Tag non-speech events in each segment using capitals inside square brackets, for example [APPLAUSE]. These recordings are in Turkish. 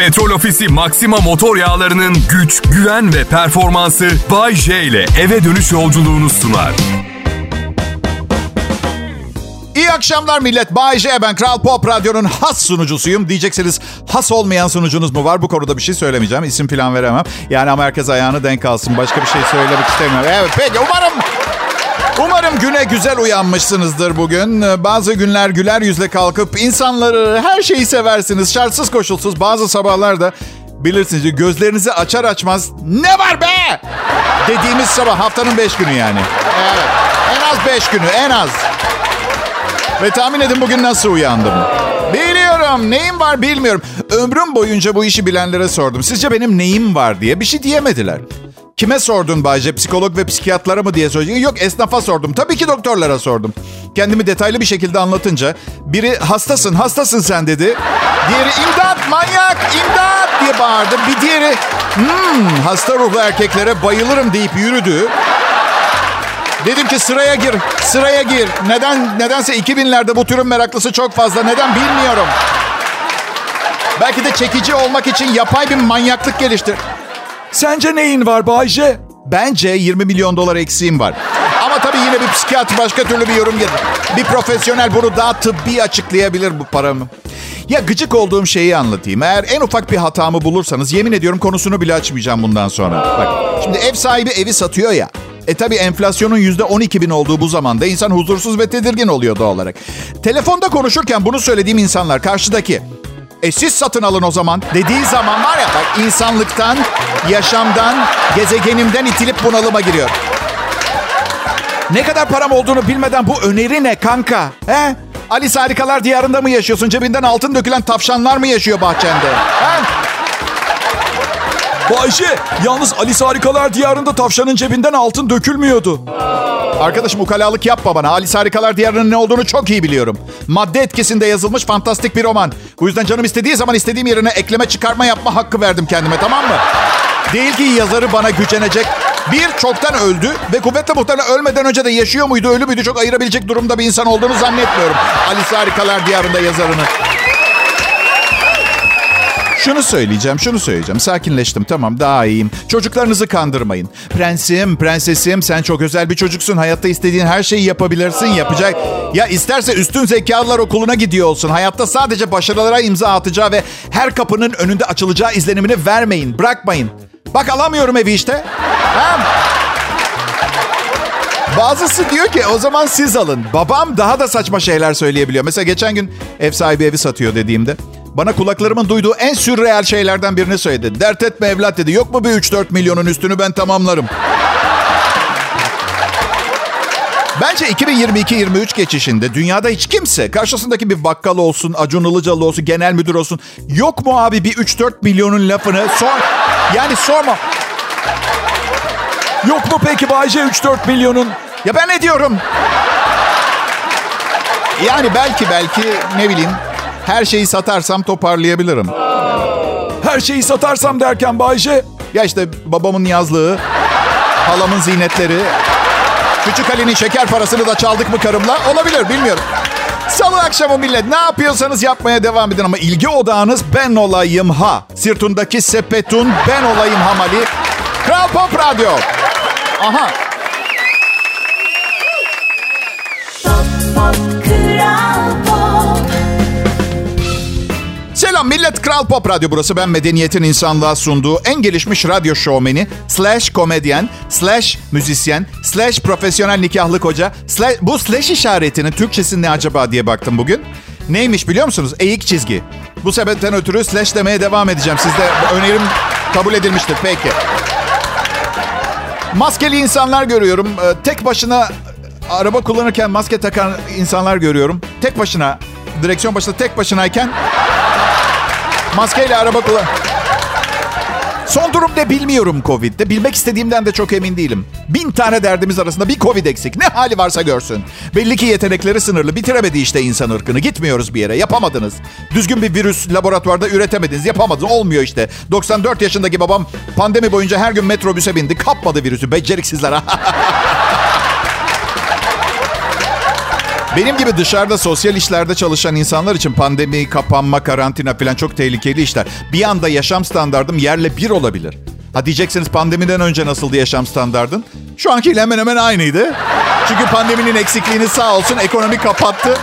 Petrol Ofisi Maxima motor yağlarının güç, güven ve performansı Bay J ile eve dönüş yolculuğunu sunar. İyi akşamlar millet. Bay J ben Kral Pop Radyo'nun has sunucusuyum. Diyeceksiniz has olmayan sunucunuz mu var? Bu konuda bir şey söylemeyeceğim. İsim falan veremem. Yani ama herkes ayağını denk alsın. Başka bir şey söylemek istemiyorum. Evet peki umarım Umarım güne güzel uyanmışsınızdır bugün. Bazı günler güler yüzle kalkıp insanları, her şeyi seversiniz. Şartsız koşulsuz bazı sabahlar da bilirsiniz gözlerinizi açar açmaz ne var be dediğimiz sabah haftanın beş günü yani. Evet. En az beş günü en az. Ve tahmin edin bugün nasıl uyandım. Biliyorum neyim var bilmiyorum. Ömrüm boyunca bu işi bilenlere sordum. Sizce benim neyim var diye bir şey diyemediler. Kime sordun Bayce? Psikolog ve psikiyatlara mı diye soracak. Yok esnafa sordum. Tabii ki doktorlara sordum. Kendimi detaylı bir şekilde anlatınca biri hastasın hastasın sen dedi. Diğeri imdat manyak imdat diye bağırdı. Bir diğeri hmm, hasta ruhlu erkeklere bayılırım deyip yürüdü. Dedim ki sıraya gir, sıraya gir. Neden nedense 2000'lerde bu türün meraklısı çok fazla. Neden bilmiyorum. Belki de çekici olmak için yapay bir manyaklık geliştir. Sence neyin var Bayce? Bence 20 milyon dolar eksiğim var. Ama tabii yine bir psikiyatr başka türlü bir yorum gelir. Bir profesyonel bunu daha tıbbi açıklayabilir bu paramı. Ya gıcık olduğum şeyi anlatayım. Eğer en ufak bir hatamı bulursanız yemin ediyorum konusunu bile açmayacağım bundan sonra. Bak şimdi ev sahibi evi satıyor ya. E tabi enflasyonun yüzde 12 bin olduğu bu zamanda insan huzursuz ve tedirgin oluyor doğal olarak. Telefonda konuşurken bunu söylediğim insanlar karşıdaki e siz satın alın o zaman dediği zaman var ya bak insanlıktan, yaşamdan, gezegenimden itilip bunalıma giriyor. Ne kadar param olduğunu bilmeden bu öneri ne kanka? He? Alice Harikalar Diyarı'nda mı yaşıyorsun? Cebinden altın dökülen tavşanlar mı yaşıyor bahçende? He? Bayce, yalnız Alice Harikalar Diyarı'nda tavşanın cebinden altın dökülmüyordu. Arkadaşım ukalalık yapma bana. Alice Harikalar Diyarı'nın ne olduğunu çok iyi biliyorum. Madde etkisinde yazılmış fantastik bir roman. Bu yüzden canım istediği zaman istediğim yerine ekleme çıkarma yapma hakkı verdim kendime tamam mı? Değil ki yazarı bana gücenecek. Bir, çoktan öldü ve kuvvetle muhtemelen ölmeden önce de yaşıyor muydu, ölü müydü çok ayırabilecek durumda bir insan olduğunu zannetmiyorum. Alice Harikalar Diyarı'nda yazarını. Şunu söyleyeceğim, şunu söyleyeceğim. Sakinleştim, tamam daha iyiyim. Çocuklarınızı kandırmayın. Prensim, prensesim sen çok özel bir çocuksun. Hayatta istediğin her şeyi yapabilirsin, yapacak. Ya isterse üstün zekalılar okuluna gidiyor olsun. Hayatta sadece başarılara imza atacağı ve her kapının önünde açılacağı izlenimini vermeyin, bırakmayın. Bak alamıyorum evi işte. Ha? Bazısı diyor ki o zaman siz alın. Babam daha da saçma şeyler söyleyebiliyor. Mesela geçen gün ev sahibi evi satıyor dediğimde. Bana kulaklarımın duyduğu en sürreel şeylerden birini söyledi. Dert etme evlat dedi. Yok mu bir 3-4 milyonun üstünü ben tamamlarım. Bence 2022-23 geçişinde dünyada hiç kimse karşısındaki bir bakkal olsun, Acun Ilıcalı olsun, genel müdür olsun. Yok mu abi bir 3-4 milyonun lafını sor. Yani sorma. Yok mu peki Bayce 3-4 milyonun? Ya ben ne diyorum? Yani belki belki ne bileyim her şeyi satarsam toparlayabilirim. Her şeyi satarsam derken Bayce. Ya işte babamın yazlığı, halamın zinetleri, küçük Ali'nin şeker parasını da çaldık mı karımla? Olabilir bilmiyorum. Salı akşamı millet ne yapıyorsanız yapmaya devam edin ama ilgi odağınız ben olayım ha. Sirtundaki sepetun ben olayım hamali. Kral Pop Radyo. Aha. Selam millet Kral Pop Radyo burası. Ben medeniyetin insanlığa sunduğu en gelişmiş radyo şovmeni slash komedyen slash müzisyen slash profesyonel nikahlı koca slash, bu slash işaretinin Türkçesi ne acaba diye baktım bugün. Neymiş biliyor musunuz? Eğik çizgi. Bu sebepten ötürü slash demeye devam edeceğim. Sizde önerim kabul edilmiştir. Peki. Maskeli insanlar görüyorum. Ee, tek başına araba kullanırken maske takan insanlar görüyorum. Tek başına, direksiyon başında tek başınayken maskeyle araba kullan... Son durum ne bilmiyorum Covid'de. Bilmek istediğimden de çok emin değilim. Bin tane derdimiz arasında bir Covid eksik. Ne hali varsa görsün. Belli ki yetenekleri sınırlı. Bitiremedi işte insan ırkını. Gitmiyoruz bir yere. Yapamadınız. Düzgün bir virüs laboratuvarda üretemediniz. Yapamadınız. Olmuyor işte. 94 yaşındaki babam pandemi boyunca her gün metrobüse bindi. Kapmadı virüsü. Beceriksizler. [LAUGHS] Benim gibi dışarıda sosyal işlerde çalışan insanlar için pandemi, kapanma, karantina falan çok tehlikeli işler. Bir anda yaşam standardım yerle bir olabilir. Ha diyeceksiniz pandemiden önce nasıldı yaşam standardın? Şu ankiyle hemen hemen aynıydı. Çünkü pandeminin eksikliğini sağ olsun ekonomi kapattı.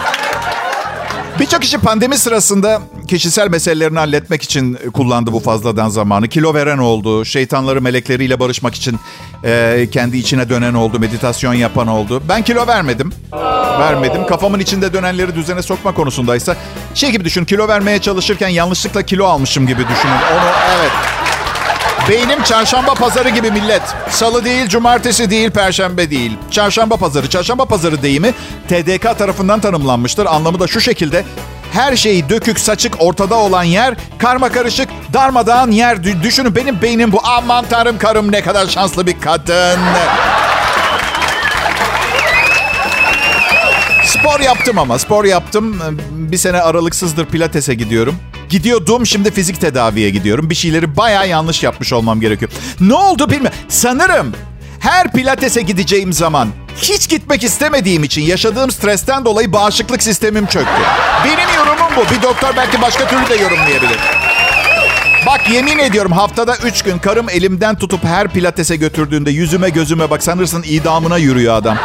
Birçok kişi pandemi sırasında kişisel meselelerini halletmek için kullandı bu fazladan zamanı. Kilo veren oldu, şeytanları melekleriyle barışmak için e, kendi içine dönen oldu, meditasyon yapan oldu. Ben kilo vermedim. Vermedim. Kafamın içinde dönenleri düzene sokma konusundaysa şey gibi düşün. Kilo vermeye çalışırken yanlışlıkla kilo almışım gibi düşünün. Onu evet. Beynim çarşamba pazarı gibi millet. Salı değil, cumartesi değil, perşembe değil. Çarşamba pazarı. Çarşamba pazarı deyimi TDK tarafından tanımlanmıştır. Anlamı da şu şekilde. Her şeyi dökük, saçık, ortada olan yer, karma karışık, darmadağın yer. Düşünün benim beynim bu. Aman tanrım karım ne kadar şanslı bir kadın. Spor yaptım ama spor yaptım. Bir sene aralıksızdır pilatese gidiyorum. Gidiyordum şimdi fizik tedaviye gidiyorum. Bir şeyleri bayağı yanlış yapmış olmam gerekiyor. Ne oldu bilmiyorum. Sanırım her pilatese gideceğim zaman hiç gitmek istemediğim için yaşadığım stresten dolayı bağışıklık sistemim çöktü. Benim yorumum bu. Bir doktor belki başka türlü de yorumlayabilir. Bak yemin ediyorum haftada 3 gün karım elimden tutup her pilatese götürdüğünde yüzüme gözüme bak sanırsın idamına yürüyor adam.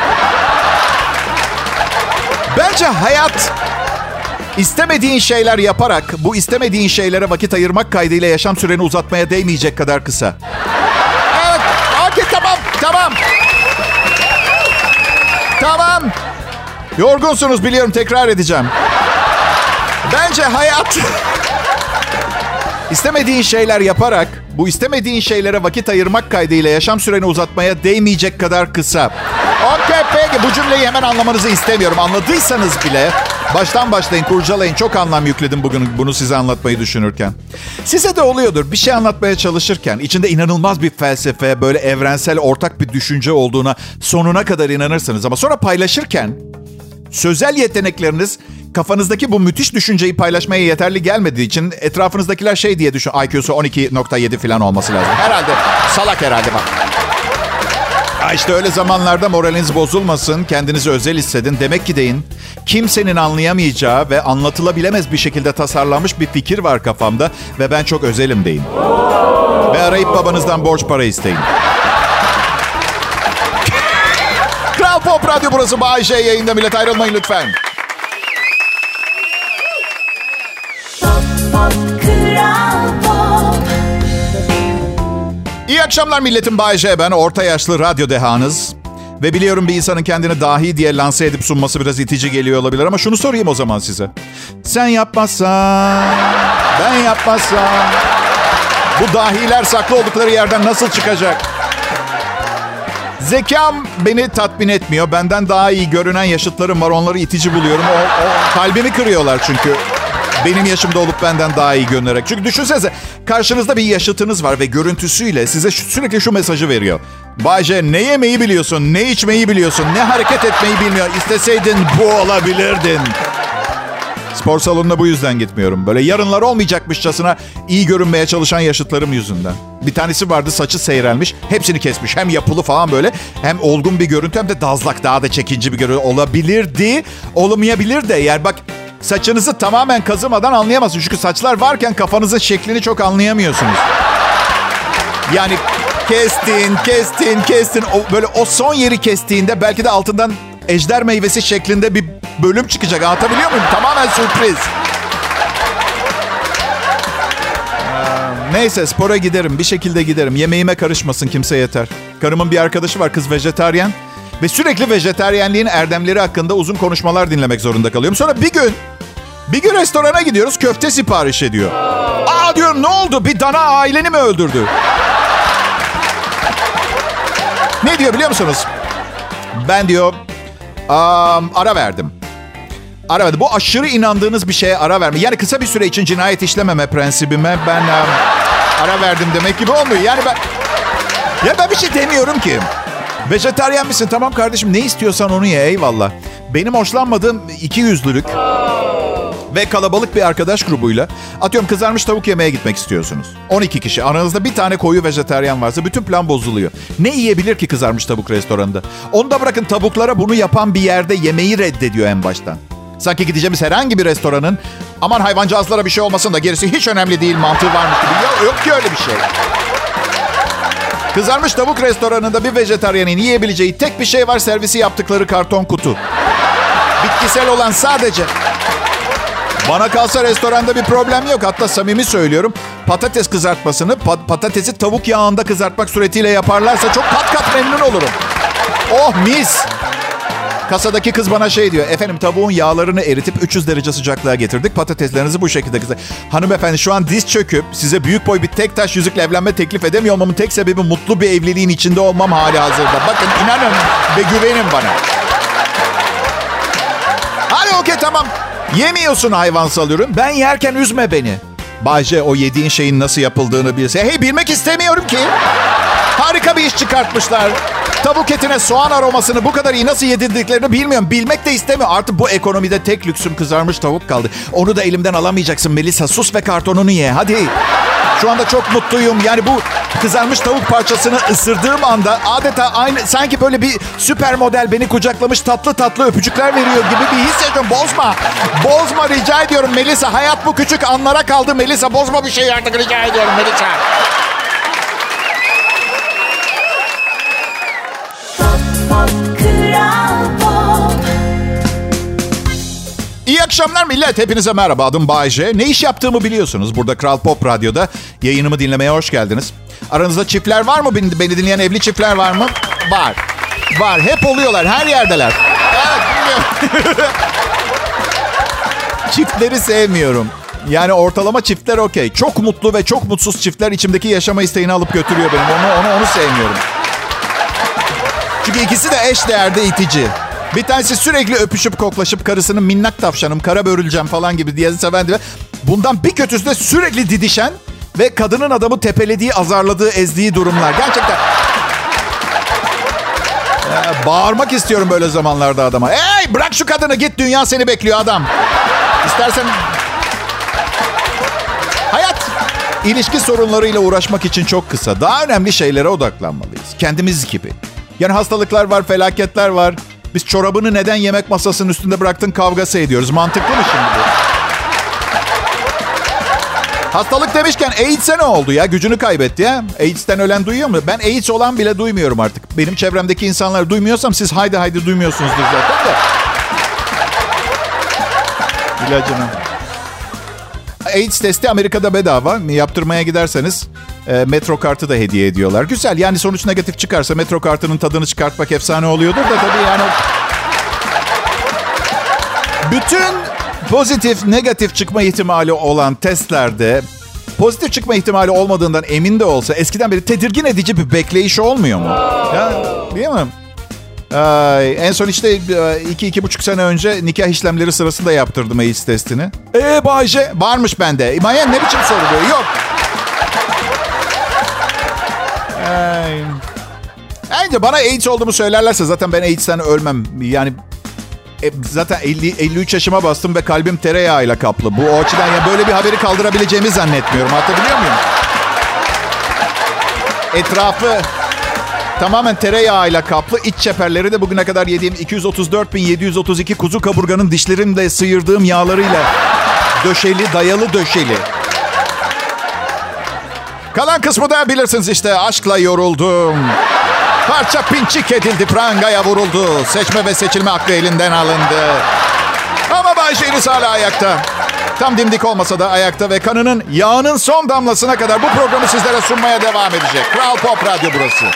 Bence hayat istemediğin şeyler yaparak bu istemediğin şeylere vakit ayırmak kaydıyla yaşam süreni uzatmaya değmeyecek kadar kısa. Evet, okey tamam, tamam. Tamam. Yorgunsunuz biliyorum tekrar edeceğim. Bence hayat istemediğin şeyler yaparak bu istemediğin şeylere vakit ayırmak kaydıyla yaşam süreni uzatmaya değmeyecek kadar kısa. Okey peki bu cümleyi hemen anlamanızı istemiyorum. Anladıysanız bile baştan başlayın kurcalayın. Çok anlam yükledim bugün bunu size anlatmayı düşünürken. Size de oluyordur bir şey anlatmaya çalışırken içinde inanılmaz bir felsefe böyle evrensel ortak bir düşünce olduğuna sonuna kadar inanırsınız. Ama sonra paylaşırken sözel yetenekleriniz kafanızdaki bu müthiş düşünceyi paylaşmaya yeterli gelmediği için etrafınızdakiler şey diye düşün. IQ'su 12.7 falan olması lazım. Herhalde salak herhalde bak. Ha işte öyle zamanlarda moraliniz bozulmasın, kendinizi özel hissedin. Demek ki deyin, kimsenin anlayamayacağı ve anlatılabilemez bir şekilde tasarlanmış bir fikir var kafamda ve ben çok özelim deyin. Ve arayıp babanızdan borç para isteyin. Kral Pop Radyo burası Bay J yayında millet ayrılmayın lütfen. İyi akşamlar milletin Bay J. Ben orta yaşlı radyo dehanız. Ve biliyorum bir insanın kendini dahi diye lanse edip sunması biraz itici geliyor olabilir ama şunu sorayım o zaman size. Sen yapmazsan, ben yapmazsam bu dahiler saklı oldukları yerden nasıl çıkacak? Zekam beni tatmin etmiyor. Benden daha iyi görünen yaşıtlarım var. Onları itici buluyorum. O, o kalbimi kırıyorlar çünkü. Benim yaşımda olup benden daha iyi görünerek. Çünkü düşünsenize karşınızda bir yaşıtınız var ve görüntüsüyle size sürekli şu mesajı veriyor. Bayce ne yemeyi biliyorsun, ne içmeyi biliyorsun, ne hareket etmeyi bilmiyor. İsteseydin bu olabilirdin. Spor salonuna bu yüzden gitmiyorum. Böyle yarınlar olmayacakmışçasına iyi görünmeye çalışan yaşıtlarım yüzünden. Bir tanesi vardı saçı seyrelmiş. Hepsini kesmiş. Hem yapılı falan böyle. Hem olgun bir görüntü hem de dazlak daha da çekici bir görüntü. Olabilirdi. Olamayabilir de. Yani bak saçınızı tamamen kazımadan anlayamazsınız. Çünkü saçlar varken kafanızın şeklini çok anlayamıyorsunuz. Yani kestin, kestin, kestin. O, böyle o son yeri kestiğinde belki de altından ejder meyvesi şeklinde bir bölüm çıkacak. Anlatabiliyor muyum? Tamamen sürpriz. Neyse spora giderim. Bir şekilde giderim. Yemeğime karışmasın kimse yeter. Karımın bir arkadaşı var kız vejetaryen. Ve sürekli vejetaryenliğin erdemleri hakkında uzun konuşmalar dinlemek zorunda kalıyorum. Sonra bir gün bir gün restorana gidiyoruz köfte sipariş ediyor. Aa diyorum ne oldu? Bir dana aileni mi öldürdü? ne diyor biliyor musunuz? Ben diyor um, ara verdim. Ara verdim. Bu aşırı inandığınız bir şeye ara verme. Yani kısa bir süre için cinayet işlememe prensibime ben um, ara verdim demek gibi olmuyor. Yani ben ya ben bir şey demiyorum ki. Vejetaryen misin? Tamam kardeşim ne istiyorsan onu ye eyvallah. Benim hoşlanmadığım iki yüzlülük ve kalabalık bir arkadaş grubuyla atıyorum kızarmış tavuk yemeye gitmek istiyorsunuz. 12 kişi. Aranızda bir tane koyu vejeteryan varsa bütün plan bozuluyor. Ne yiyebilir ki kızarmış tavuk restoranında? Onu da bırakın tavuklara bunu yapan bir yerde yemeği reddediyor en baştan. Sanki gideceğimiz herhangi bir restoranın aman hayvancağızlara bir şey olmasın da gerisi hiç önemli değil mantığı varmış gibi. Yok, yok ki öyle bir şey. Kızarmış tavuk restoranında bir vejetaryenin yiyebileceği tek bir şey var servisi yaptıkları karton kutu. Bitkisel olan sadece. Bana kalsa restoranda bir problem yok. Hatta samimi söylüyorum. Patates kızartmasını pa- patatesi tavuk yağında kızartmak suretiyle yaparlarsa çok kat kat memnun olurum. Oh mis. Kasadaki kız bana şey diyor. Efendim tavuğun yağlarını eritip 300 derece sıcaklığa getirdik. Patateslerinizi bu şekilde kızar. Hanımefendi şu an diz çöküp size büyük boy bir tek taş yüzükle evlenme teklif edemiyor olmamın tek sebebi mutlu bir evliliğin içinde olmam hali hazırda. Bakın inanın ve güvenin bana. Hadi okey tamam. Yemiyorsun hayvansal ürün. Ben yerken üzme beni. Bayce o yediğin şeyin nasıl yapıldığını bilse. Hey bilmek istemiyorum ki. Harika bir iş çıkartmışlar. Tavuk etine soğan aromasını bu kadar iyi nasıl yedirdiklerini bilmiyorum. Bilmek de istemiyorum. Artık bu ekonomide tek lüksüm kızarmış tavuk kaldı. Onu da elimden alamayacaksın Melisa. Sus ve kartonunu ye. Hadi. Şu anda çok mutluyum. Yani bu kızarmış tavuk parçasını ısırdığım anda adeta aynı sanki böyle bir süper model beni kucaklamış tatlı tatlı öpücükler veriyor gibi bir his yaşıyorum. Bozma. Bozma rica ediyorum Melisa. Hayat bu küçük anlara kaldı Melisa. Bozma bir şey artık rica ediyorum Melisa. Akşamlar millet. Hepinize merhaba. Adım Bayece. Ne iş yaptığımı biliyorsunuz. Burada Kral Pop Radyo'da yayınımı dinlemeye hoş geldiniz. Aranızda çiftler var mı? Beni, dinleyen evli çiftler var mı? Var. Var. Hep oluyorlar. Her yerdeler. Evet. [LAUGHS] Çiftleri sevmiyorum. Yani ortalama çiftler okey. Çok mutlu ve çok mutsuz çiftler içimdeki yaşama isteğini alıp götürüyor benim. Onu, onu, onu sevmiyorum. Çünkü ikisi de eş değerde itici. Bir tanesi sürekli öpüşüp koklaşıp karısının minnak tavşanım, kara börüleceğim falan gibi diye seven diye. Bundan bir kötüsü de sürekli didişen ve kadının adamı tepelediği, azarladığı, ezdiği durumlar. Gerçekten Ee, bağırmak istiyorum böyle zamanlarda adama. Hey bırak şu kadını git dünya seni bekliyor adam. İstersen... Hayat ilişki sorunlarıyla uğraşmak için çok kısa. Daha önemli şeylere odaklanmalıyız. Kendimiz gibi. Yani hastalıklar var, felaketler var. Biz çorabını neden yemek masasının üstünde bıraktın kavgası ediyoruz. Mantıklı mı şimdi bu? Hastalık demişken AIDS'e ne oldu ya? Gücünü kaybetti ya. AIDS'ten ölen duyuyor mu? Ben AIDS olan bile duymuyorum artık. Benim çevremdeki insanlar duymuyorsam siz haydi haydi duymuyorsunuzdur zaten de. İlacını. AIDS testi Amerika'da bedava. Yaptırmaya giderseniz e, metro kartı da hediye ediyorlar. Güzel yani sonuç negatif çıkarsa metro kartının tadını çıkartmak efsane oluyordur da tabii yani... Bütün pozitif, negatif çıkma ihtimali olan testlerde pozitif çıkma ihtimali olmadığından emin de olsa eskiden beri tedirgin edici bir bekleyiş olmuyor mu? Ya, değil mi? Ay, en son işte e, iki, iki buçuk sene önce nikah işlemleri sırasında yaptırdım AIDS testini. Ee Bayce? Varmış bende. Mayen ne biçim soru bu? Yok. Ay. Bence bana AIDS olduğumu söylerlerse zaten ben AIDS'ten ölmem. Yani e, zaten 50, 53 yaşıma bastım ve kalbim tereyağıyla kaplı. Bu o açıdan yani böyle bir haberi kaldırabileceğimi zannetmiyorum. Anlatabiliyor muyum? Etrafı tamamen tereyağıyla kaplı. İç çeperleri de bugüne kadar yediğim 234.732 kuzu kaburganın dişlerimle sıyırdığım yağlarıyla döşeli, dayalı döşeli. Kalan kısmı da bilirsiniz işte aşkla yoruldum. Parça pinçik edildi, prangaya vuruldu. Seçme ve seçilme hakkı elinden alındı. Ama Bay hala ayakta. Tam dimdik olmasa da ayakta ve kanının yağının son damlasına kadar bu programı sizlere sunmaya devam edecek. Kral Pop Radyo burası.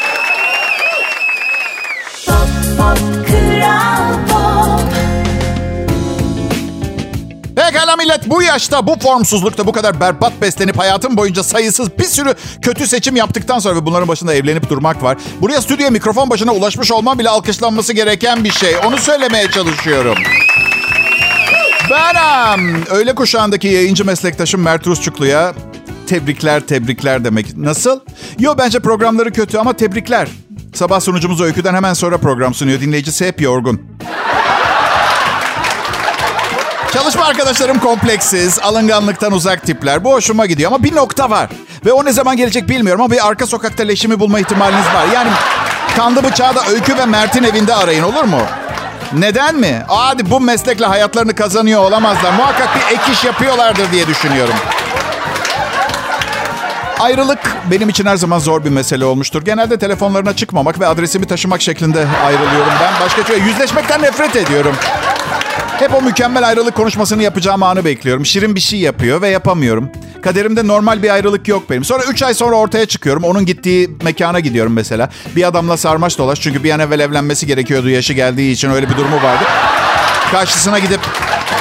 Pekala millet bu yaşta bu formsuzlukta bu kadar berbat beslenip hayatım boyunca sayısız bir sürü kötü seçim yaptıktan sonra ve bunların başında evlenip durmak var. Buraya stüdyoya mikrofon başına ulaşmış olmam bile alkışlanması gereken bir şey. Onu söylemeye çalışıyorum. Benim öğle kuşağındaki yayıncı meslektaşım Mert Rusçuklu'ya tebrikler tebrikler demek. Nasıl? Yo bence programları kötü ama tebrikler. Sabah sunucumuz Öykü'den hemen sonra program sunuyor. Dinleyicisi hep yorgun. Çalışma arkadaşlarım kompleksiz, alınganlıktan uzak tipler. Bu hoşuma gidiyor ama bir nokta var. Ve o ne zaman gelecek bilmiyorum ama bir arka sokakta leşimi bulma ihtimaliniz var. Yani kanlı bıçağı da Öykü ve Mert'in evinde arayın olur mu? Neden mi? Hadi bu meslekle hayatlarını kazanıyor olamazlar. Muhakkak bir ek iş yapıyorlardır diye düşünüyorum. Ayrılık benim için her zaman zor bir mesele olmuştur. Genelde telefonlarına çıkmamak ve adresimi taşımak şeklinde ayrılıyorum ben. Başka şey yüzleşmekten nefret ediyorum. Hep o mükemmel ayrılık konuşmasını yapacağım anı bekliyorum. Şirin bir şey yapıyor ve yapamıyorum. Kaderimde normal bir ayrılık yok benim. Sonra 3 ay sonra ortaya çıkıyorum. Onun gittiği mekana gidiyorum mesela. Bir adamla sarmaş dolaş. Çünkü bir an evvel evlenmesi gerekiyordu. Yaşı geldiği için öyle bir durumu vardı. Karşısına gidip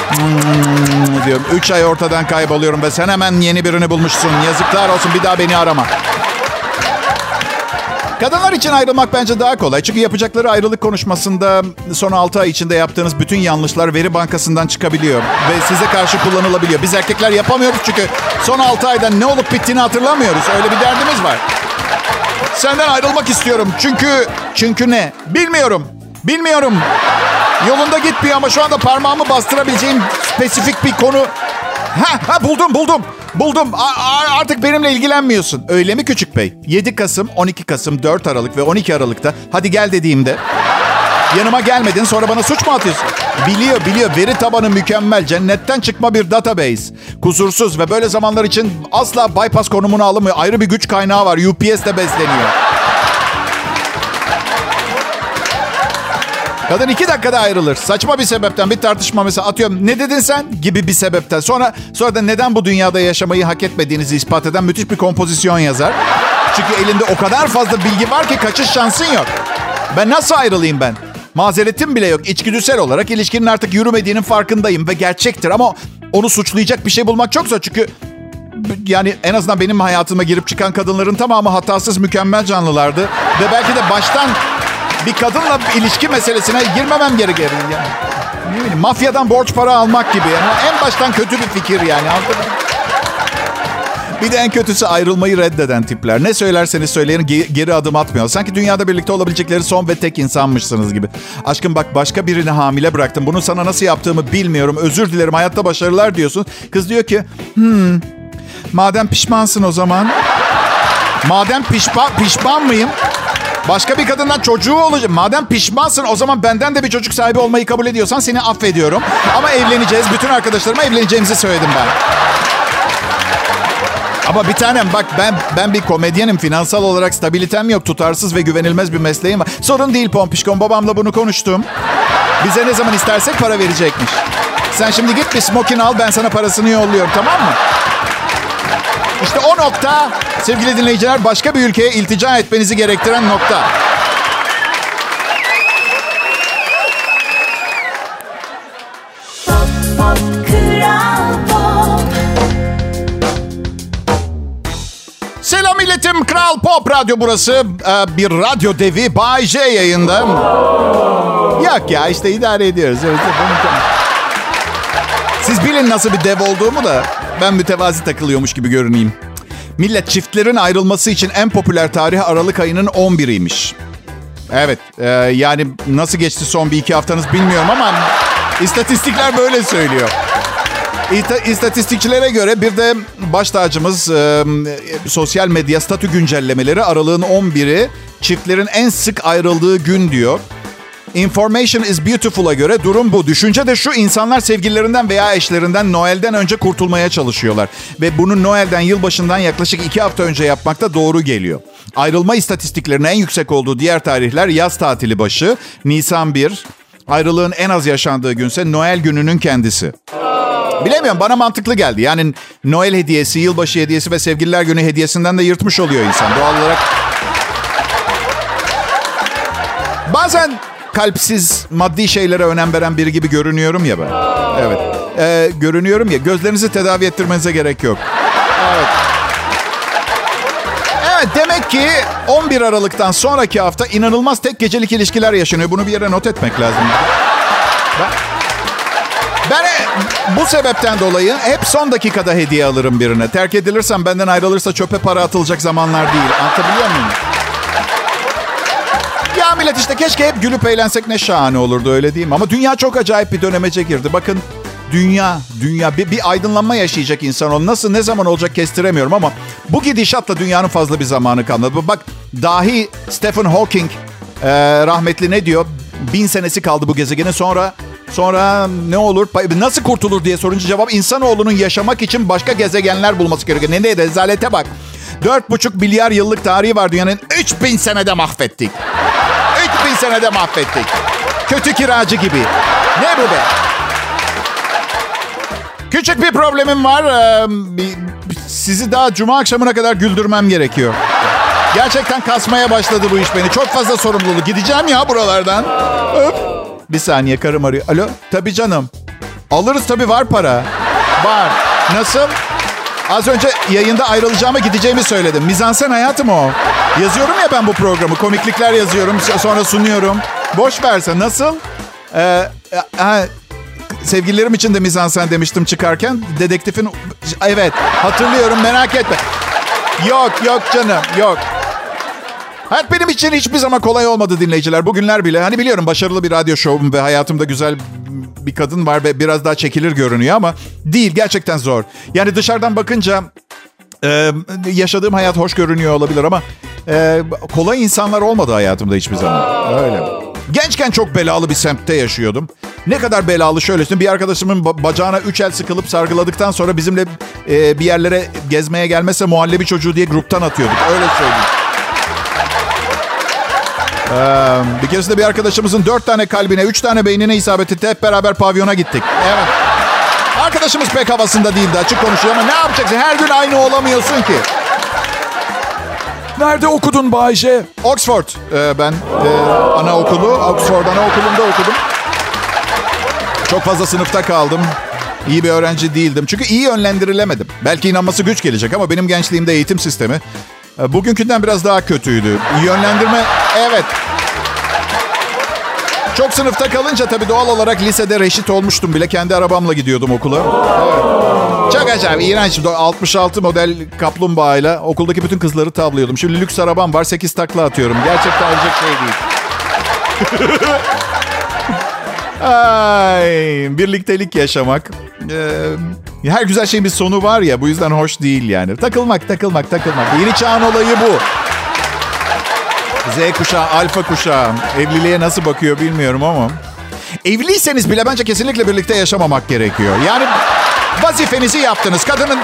Hmm, diyorum. Üç ay ortadan kayboluyorum ve sen hemen yeni birini bulmuşsun. Yazıklar olsun bir daha beni arama. Kadınlar için ayrılmak bence daha kolay. Çünkü yapacakları ayrılık konuşmasında son 6 ay içinde yaptığınız bütün yanlışlar veri bankasından çıkabiliyor. Ve size karşı kullanılabiliyor. Biz erkekler yapamıyoruz çünkü son 6 ayda ne olup bittiğini hatırlamıyoruz. Öyle bir derdimiz var. Senden ayrılmak istiyorum. Çünkü çünkü ne? Bilmiyorum. Bilmiyorum. Yolunda gitmiyor ama şu anda parmağımı bastırabileceğim spesifik bir konu. Ha, ha buldum buldum. Buldum. A- artık benimle ilgilenmiyorsun. Öyle mi küçük bey? 7 Kasım, 12 Kasım, 4 Aralık ve 12 Aralık'ta hadi gel dediğimde yanıma gelmedin sonra bana suç mu atıyorsun? Biliyor biliyor veri tabanı mükemmel cennetten çıkma bir database. Kusursuz ve böyle zamanlar için asla bypass konumunu alamıyor. Ayrı bir güç kaynağı var UPS'te besleniyor. Kadın iki dakikada ayrılır. Saçma bir sebepten bir tartışma mesela atıyorum. Ne dedin sen? Gibi bir sebepten. Sonra sonra da neden bu dünyada yaşamayı hak etmediğinizi ispat eden müthiş bir kompozisyon yazar. Çünkü elinde o kadar fazla bilgi var ki kaçış şansın yok. Ben nasıl ayrılayım ben? Mazeretim bile yok. İçgüdüsel olarak ilişkinin artık yürümediğinin farkındayım ve gerçektir. Ama onu suçlayacak bir şey bulmak çok zor. Çünkü yani en azından benim hayatıma girip çıkan kadınların tamamı hatasız mükemmel canlılardı. Ve belki de baştan bir kadınla ilişki meselesine girmemem gerekir. Yani, ne bileyim, mafyadan borç para almak gibi. Yani en baştan kötü bir fikir yani. Bir de en kötüsü ayrılmayı reddeden tipler. Ne söylerseniz söyleyin geri adım atmıyor. Sanki dünyada birlikte olabilecekleri son ve tek insanmışsınız gibi. Aşkım bak başka birini hamile bıraktım. Bunu sana nasıl yaptığımı bilmiyorum. Özür dilerim hayatta başarılar diyorsun. Kız diyor ki hmm, madem pişmansın o zaman. Madem pişman, pişman mıyım? Başka bir kadından çocuğu olacak. Madem pişmansın o zaman benden de bir çocuk sahibi olmayı kabul ediyorsan seni affediyorum. Ama evleneceğiz. Bütün arkadaşlarıma evleneceğimizi söyledim ben. Ama bir tanem bak ben ben bir komedyenim. Finansal olarak stabilitem yok. Tutarsız ve güvenilmez bir mesleğim var. Sorun değil Pompişkon. Babamla bunu konuştum. Bize ne zaman istersek para verecekmiş. Sen şimdi git bir smokin al ben sana parasını yolluyorum tamam mı? İşte o nokta sevgili dinleyiciler başka bir ülkeye iltica etmenizi gerektiren nokta. Milletim. Kral Pop Radyo burası. Ee, bir radyo devi Bay J yayında. Yok ya işte idare ediyoruz. Siz bilin nasıl bir dev olduğumu da ben mütevazi takılıyormuş gibi görüneyim. Millet çiftlerin ayrılması için en popüler tarih Aralık ayının 11'iymiş. Evet e, yani nasıl geçti son bir iki haftanız bilmiyorum ama istatistikler böyle söylüyor. İstatistikçilere göre bir de baş tacımız e, sosyal medya statü güncellemeleri aralığın 11'i çiftlerin en sık ayrıldığı gün diyor. Information is Beautiful'a göre durum bu. Düşünce de şu insanlar sevgililerinden veya eşlerinden Noel'den önce kurtulmaya çalışıyorlar. Ve bunu Noel'den yılbaşından yaklaşık iki hafta önce yapmak da doğru geliyor. Ayrılma istatistiklerinin en yüksek olduğu diğer tarihler yaz tatili başı, Nisan 1, ayrılığın en az yaşandığı günse Noel gününün kendisi. Bilemiyorum bana mantıklı geldi. Yani Noel hediyesi, yılbaşı hediyesi ve sevgililer günü hediyesinden de yırtmış oluyor insan. Doğal olarak Bazen kalpsiz, maddi şeylere önem veren biri gibi görünüyorum ya ben. Evet. Ee, görünüyorum ya. Gözlerinizi tedavi ettirmenize gerek yok. Evet. Evet demek ki 11 Aralık'tan sonraki hafta inanılmaz tek gecelik ilişkiler yaşanıyor. Bunu bir yere not etmek lazım. Ben, ben bu sebepten dolayı hep son dakikada hediye alırım birine. Terk edilirsem benden ayrılırsa çöpe para atılacak zamanlar değil. Anlatabiliyor muyum? Ya millet işte keşke hep gülüp eğlensek ne şahane olurdu öyle değil mi? Ama dünya çok acayip bir dönemece girdi. Bakın dünya, dünya bir, bir aydınlanma yaşayacak insan ol. Nasıl, ne zaman olacak kestiremiyorum ama bu gidişatla dünyanın fazla bir zamanı kalmadı. Bak dahi Stephen Hawking e, rahmetli ne diyor? Bin senesi kaldı bu gezegenin sonra Sonra ne olur, nasıl kurtulur diye sorunca cevap insanoğlunun yaşamak için başka gezegenler bulması gerekiyor. Ne ne rezalete bak. 4,5 milyar yıllık tarihi var dünyanın. 3000 senede mahvettik. 3000 senede mahvettik. Kötü kiracı gibi. Ne bu be? Küçük bir problemim var. Sizi daha cuma akşamına kadar güldürmem gerekiyor. Gerçekten kasmaya başladı bu iş beni. Çok fazla sorumluluk. Gideceğim ya buralardan. Öp. Bir saniye karım arıyor. Alo? Tabii canım. Alırız tabii var para. Var. Nasıl? Az önce yayında ayrılacağıma gideceğimi söyledim. Mizansen hayatım o. Yazıyorum ya ben bu programı. Komiklikler yazıyorum. Sonra sunuyorum. Boş verse. Nasıl? Ee, ha, sevgililerim için de mizansen demiştim çıkarken. Dedektifin... Evet hatırlıyorum merak etme. Yok yok canım yok. Hayat benim için hiçbir zaman kolay olmadı dinleyiciler. Bugünler bile hani biliyorum başarılı bir radyo şovum ve hayatımda güzel bir kadın var ve biraz daha çekilir görünüyor ama değil gerçekten zor. Yani dışarıdan bakınca e, yaşadığım hayat hoş görünüyor olabilir ama e, kolay insanlar olmadı hayatımda hiçbir zaman. Öyle. Gençken çok belalı bir semtte yaşıyordum. Ne kadar belalı şöyle bir arkadaşımın bacağına üç el sıkılıp sargıladıktan sonra bizimle e, bir yerlere gezmeye gelmese muhallebi çocuğu diye gruptan atıyorduk. Öyle söyleyeyim. Ee, bir keresinde bir arkadaşımızın dört tane kalbine, üç tane beynine isabet etti. Hep beraber pavyona gittik. Evet. Arkadaşımız pek havasında değildi açık konuşuyor ama ne yapacaksın? Her gün aynı olamıyorsun ki. Nerede okudun Bayce? Oxford. Ee, ben e, anaokulu, Oxford anaokulunda okudum. Çok fazla sınıfta kaldım. İyi bir öğrenci değildim. Çünkü iyi yönlendirilemedim. Belki inanması güç gelecek ama benim gençliğimde eğitim sistemi bugünkünden biraz daha kötüydü. Yönlendirme evet. Çok sınıfta kalınca tabii doğal olarak lisede reşit olmuştum bile. Kendi arabamla gidiyordum okula. Evet. Çok acayip, iğrenç. 66 model kaplumbağayla okuldaki bütün kızları tavlıyordum. Şimdi lüks arabam var, 8 takla atıyorum. Gerçekten olacak şey değil. Ay, birliktelik yaşamak. Ee, her güzel şeyin bir sonu var ya bu yüzden hoş değil yani. Takılmak, takılmak, takılmak. Yeni çağın olayı bu. Z kuşağı, alfa kuşağı. Evliliğe nasıl bakıyor bilmiyorum ama. Evliyseniz bile bence kesinlikle birlikte yaşamamak gerekiyor. Yani vazifenizi yaptınız. Kadının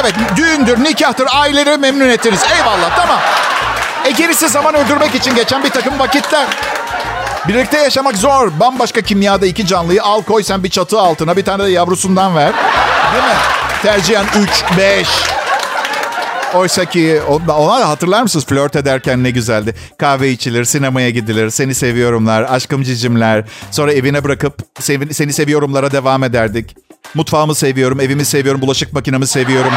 evet düğündür, nikahtır, aileleri memnun ettiniz. Eyvallah tamam. E gerisi zaman öldürmek için geçen bir takım vakitler. Birlikte yaşamak zor. Bambaşka kimyada iki canlıyı al koy sen bir çatı altına. Bir tane de yavrusundan ver. Değil mi? Tercihen 3, 5. Oysa ki ona hatırlar mısınız flört ederken ne güzeldi. Kahve içilir, sinemaya gidilir, seni seviyorumlar, aşkım cicimler. Sonra evine bırakıp seni seviyorumlara devam ederdik. Mutfağımı seviyorum, evimi seviyorum, bulaşık makinemi seviyorum.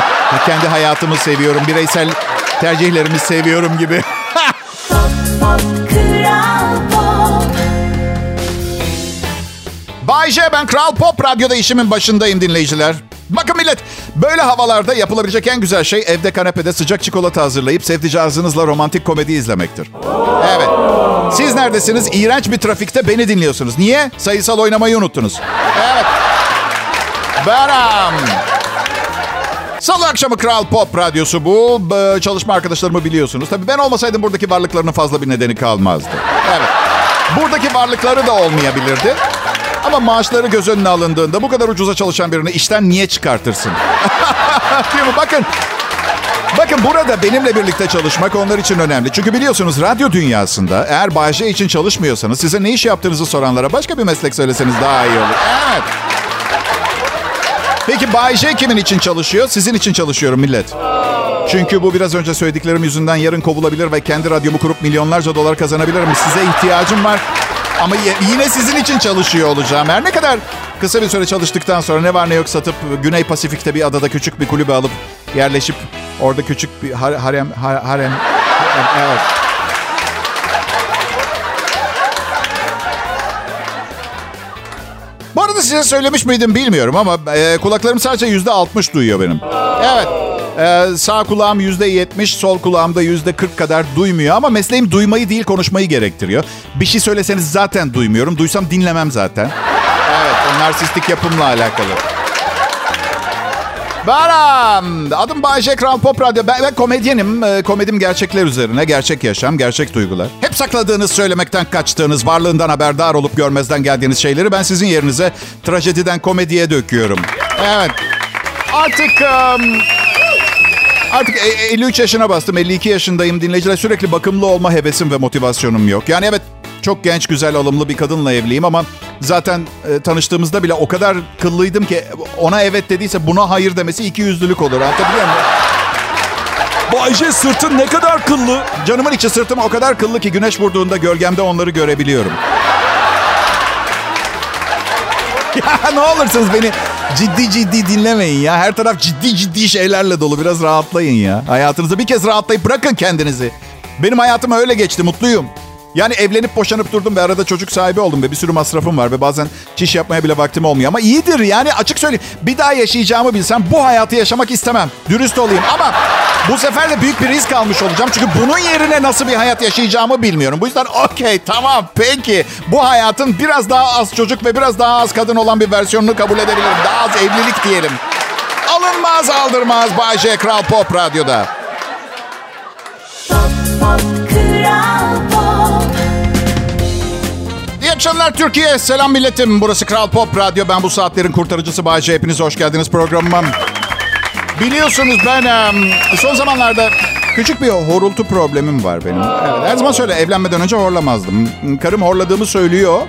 Kendi hayatımı seviyorum, bireysel tercihlerimi seviyorum gibi. [LAUGHS] Bay J, ben Kral Pop Radyo'da işimin başındayım dinleyiciler. Bakın millet, böyle havalarda yapılabilecek en güzel şey evde kanepede sıcak çikolata hazırlayıp sevdicazınızla romantik komedi izlemektir. Evet. Siz neredesiniz? İğrenç bir trafikte beni dinliyorsunuz. Niye? Sayısal oynamayı unuttunuz. Evet. Beram. Salı akşamı Kral Pop Radyosu bu. Çalışma arkadaşlarımı biliyorsunuz. Tabii ben olmasaydım buradaki varlıklarının fazla bir nedeni kalmazdı. Evet. Buradaki varlıkları da olmayabilirdi. Ama maaşları göz önüne alındığında bu kadar ucuza çalışan birini işten niye çıkartırsın? [LAUGHS] Değil mi? Bakın Bakın burada benimle birlikte çalışmak onlar için önemli. Çünkü biliyorsunuz radyo dünyasında eğer Bayce için çalışmıyorsanız size ne iş yaptığınızı soranlara başka bir meslek söyleseniz daha iyi olur. Evet. Peki Bayce kimin için çalışıyor? Sizin için çalışıyorum millet. Çünkü bu biraz önce söylediklerim yüzünden yarın kovulabilir ve kendi radyomu kurup milyonlarca dolar kazanabilirim. Size ihtiyacım var. Ama yine sizin için çalışıyor olacağım. Her ne kadar kısa bir süre çalıştıktan sonra ne var ne yok satıp Güney Pasifik'te bir adada küçük bir kulübe alıp yerleşip orada küçük bir harem harem, harem evet. Bu arada size söylemiş miydim bilmiyorum ama e, kulaklarım sadece yüzde altmış duyuyor benim. Evet. Ee, sağ kulağım yüzde yetmiş, sol kulağımda yüzde kırk kadar duymuyor. Ama mesleğim duymayı değil konuşmayı gerektiriyor. Bir şey söyleseniz zaten duymuyorum. Duysam dinlemem zaten. Evet, narsistik yapımla alakalı. Benim adım Bayece Kral Pop Radyo. Ben, ben komedyenim. E, komedim gerçekler üzerine. Gerçek yaşam, gerçek duygular. Hep sakladığınız, söylemekten kaçtığınız, varlığından haberdar olup görmezden geldiğiniz şeyleri ben sizin yerinize trajediden komediye döküyorum. Evet. Artık... Um, Artık 53 e, yaşına bastım. 52 yaşındayım. Dinleyiciler sürekli bakımlı olma hevesim ve motivasyonum yok. Yani evet çok genç, güzel, alımlı bir kadınla evliyim ama zaten e, tanıştığımızda bile o kadar kıllıydım ki ona evet dediyse buna hayır demesi iki yüzlülük olur. Anlatabiliyor muyum? Bayce sırtın ne kadar kıllı. Canımın içi sırtım o kadar kıllı ki güneş vurduğunda gölgemde onları görebiliyorum. [LAUGHS] ya ne olursunuz beni ciddi ciddi dinlemeyin ya. Her taraf ciddi ciddi şeylerle dolu. Biraz rahatlayın ya. Hayatınızı bir kez rahatlayıp bırakın kendinizi. Benim hayatım öyle geçti. Mutluyum. Yani evlenip boşanıp durdum ve arada çocuk sahibi oldum ve bir sürü masrafım var ve bazen çiş yapmaya bile vaktim olmuyor. Ama iyidir yani açık söyleyeyim. Bir daha yaşayacağımı bilsem bu hayatı yaşamak istemem. Dürüst olayım ama bu sefer de büyük bir risk almış olacağım. Çünkü bunun yerine nasıl bir hayat yaşayacağımı bilmiyorum. Bu yüzden okey tamam peki. Bu hayatın biraz daha az çocuk ve biraz daha az kadın olan bir versiyonunu kabul edebilirim. Daha az evlilik diyelim. Alınmaz aldırmaz Bay J. Kral Pop Radyo'da. Akşamlar Türkiye. Selam milletim. Burası Kral Pop Radyo. Ben bu saatlerin kurtarıcısı Bayce. Hepiniz hoş geldiniz programıma. Biliyorsunuz ben son zamanlarda küçük bir horultu problemim var benim. Evet, her zaman söyle evlenmeden önce horlamazdım. Karım horladığımı söylüyor.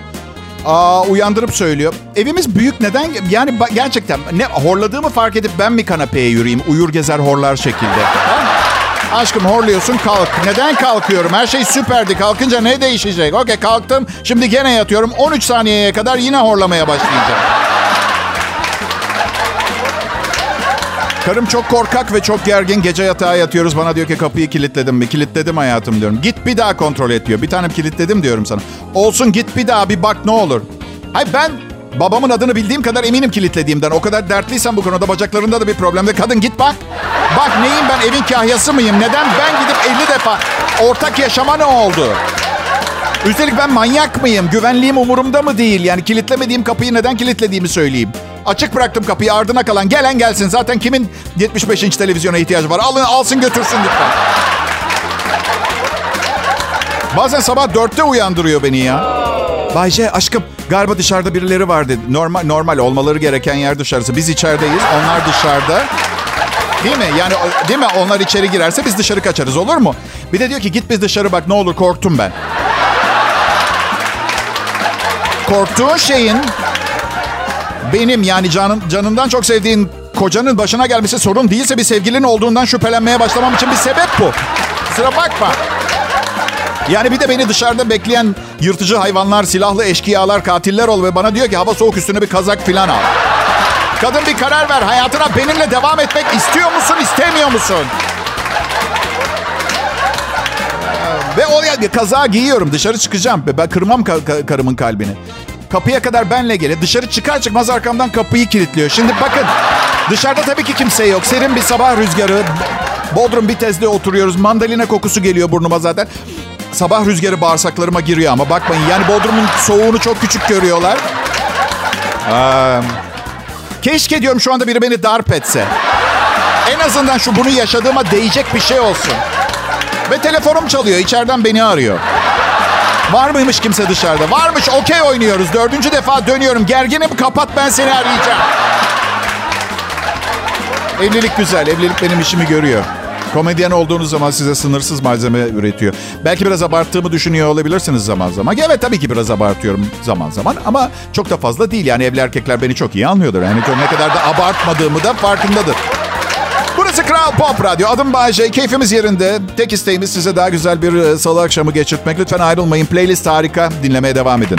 Aa, uyandırıp söylüyor. Evimiz büyük neden? Yani gerçekten ne horladığımı fark edip ben mi kanapeye yürüyeyim? Uyur gezer horlar şekilde. Aşkım horluyorsun kalk. Neden kalkıyorum? Her şey süperdi. Kalkınca ne değişecek? Okey kalktım. Şimdi gene yatıyorum. 13 saniyeye kadar yine horlamaya başlayacağım. Karım çok korkak ve çok gergin. Gece yatağa yatıyoruz. Bana diyor ki kapıyı kilitledim mi? Kilitledim hayatım diyorum. Git bir daha kontrol et diyor. Bir tane kilitledim diyorum sana. Olsun git bir daha bir bak ne olur. Hayır ben babamın adını bildiğim kadar eminim kilitlediğimden. O kadar dertliysen bu konuda bacaklarında da bir problemde. Kadın git bak. Bak neyim ben evin kahyası mıyım? Neden ben gidip 50 defa ortak yaşama ne oldu? Üstelik ben manyak mıyım? Güvenliğim umurumda mı değil? Yani kilitlemediğim kapıyı neden kilitlediğimi söyleyeyim. Açık bıraktım kapıyı ardına kalan gelen gelsin. Zaten kimin 75 inç televizyona ihtiyacı var? Alın alsın götürsün lütfen. Bazen sabah dörtte uyandırıyor beni ya. Bayce aşkım galiba dışarıda birileri var dedi. Normal, normal olmaları gereken yer dışarısı. Biz içerideyiz onlar dışarıda. Değil mi? Yani değil mi? Onlar içeri girerse biz dışarı kaçarız olur mu? Bir de diyor ki git biz dışarı bak ne olur korktum ben. Korktuğun şeyin benim yani canım, canımdan çok sevdiğin kocanın başına gelmesi sorun değilse bir sevgilin olduğundan şüphelenmeye başlamam için bir sebep bu. Sıra bakma. Yani bir de beni dışarıda bekleyen yırtıcı hayvanlar, silahlı eşkıyalar, katiller ol ve bana diyor ki hava soğuk üstüne bir kazak filan al. Kadın bir karar ver. Hayatına benimle devam etmek istiyor musun, istemiyor musun? Ve o kaza giyiyorum. Dışarı çıkacağım. Ben kırmam ka- karımın kalbini. Kapıya kadar benle gele. Dışarı çıkar çıkmaz arkamdan kapıyı kilitliyor. Şimdi bakın. Dışarıda tabii ki kimse yok. Serin bir sabah rüzgarı. Bodrum bir tezde oturuyoruz. Mandalina kokusu geliyor burnuma zaten. Sabah rüzgarı bağırsaklarıma giriyor ama bakmayın. Yani Bodrum'un soğuğunu çok küçük görüyorlar. Ee, keşke diyorum şu anda biri beni darp etse. En azından şu bunu yaşadığıma değecek bir şey olsun. Ve telefonum çalıyor. İçeriden beni arıyor. Var mıymış kimse dışarıda? Varmış okey oynuyoruz. Dördüncü defa dönüyorum. Gerginim kapat ben seni arayacağım. Evlilik güzel. Evlilik benim işimi görüyor. Komedyen olduğunuz zaman size sınırsız malzeme üretiyor. Belki biraz abarttığımı düşünüyor olabilirsiniz zaman zaman. Evet tabii ki biraz abartıyorum zaman zaman ama çok da fazla değil. Yani evli erkekler beni çok iyi anlıyordur. Yani ne kadar da abartmadığımı da farkındadır. Burası Kral Pop Radyo. Adım Bayece. Keyfimiz yerinde. Tek isteğimiz size daha güzel bir e, salı akşamı geçirtmek. Lütfen ayrılmayın. Playlist harika. Dinlemeye devam edin.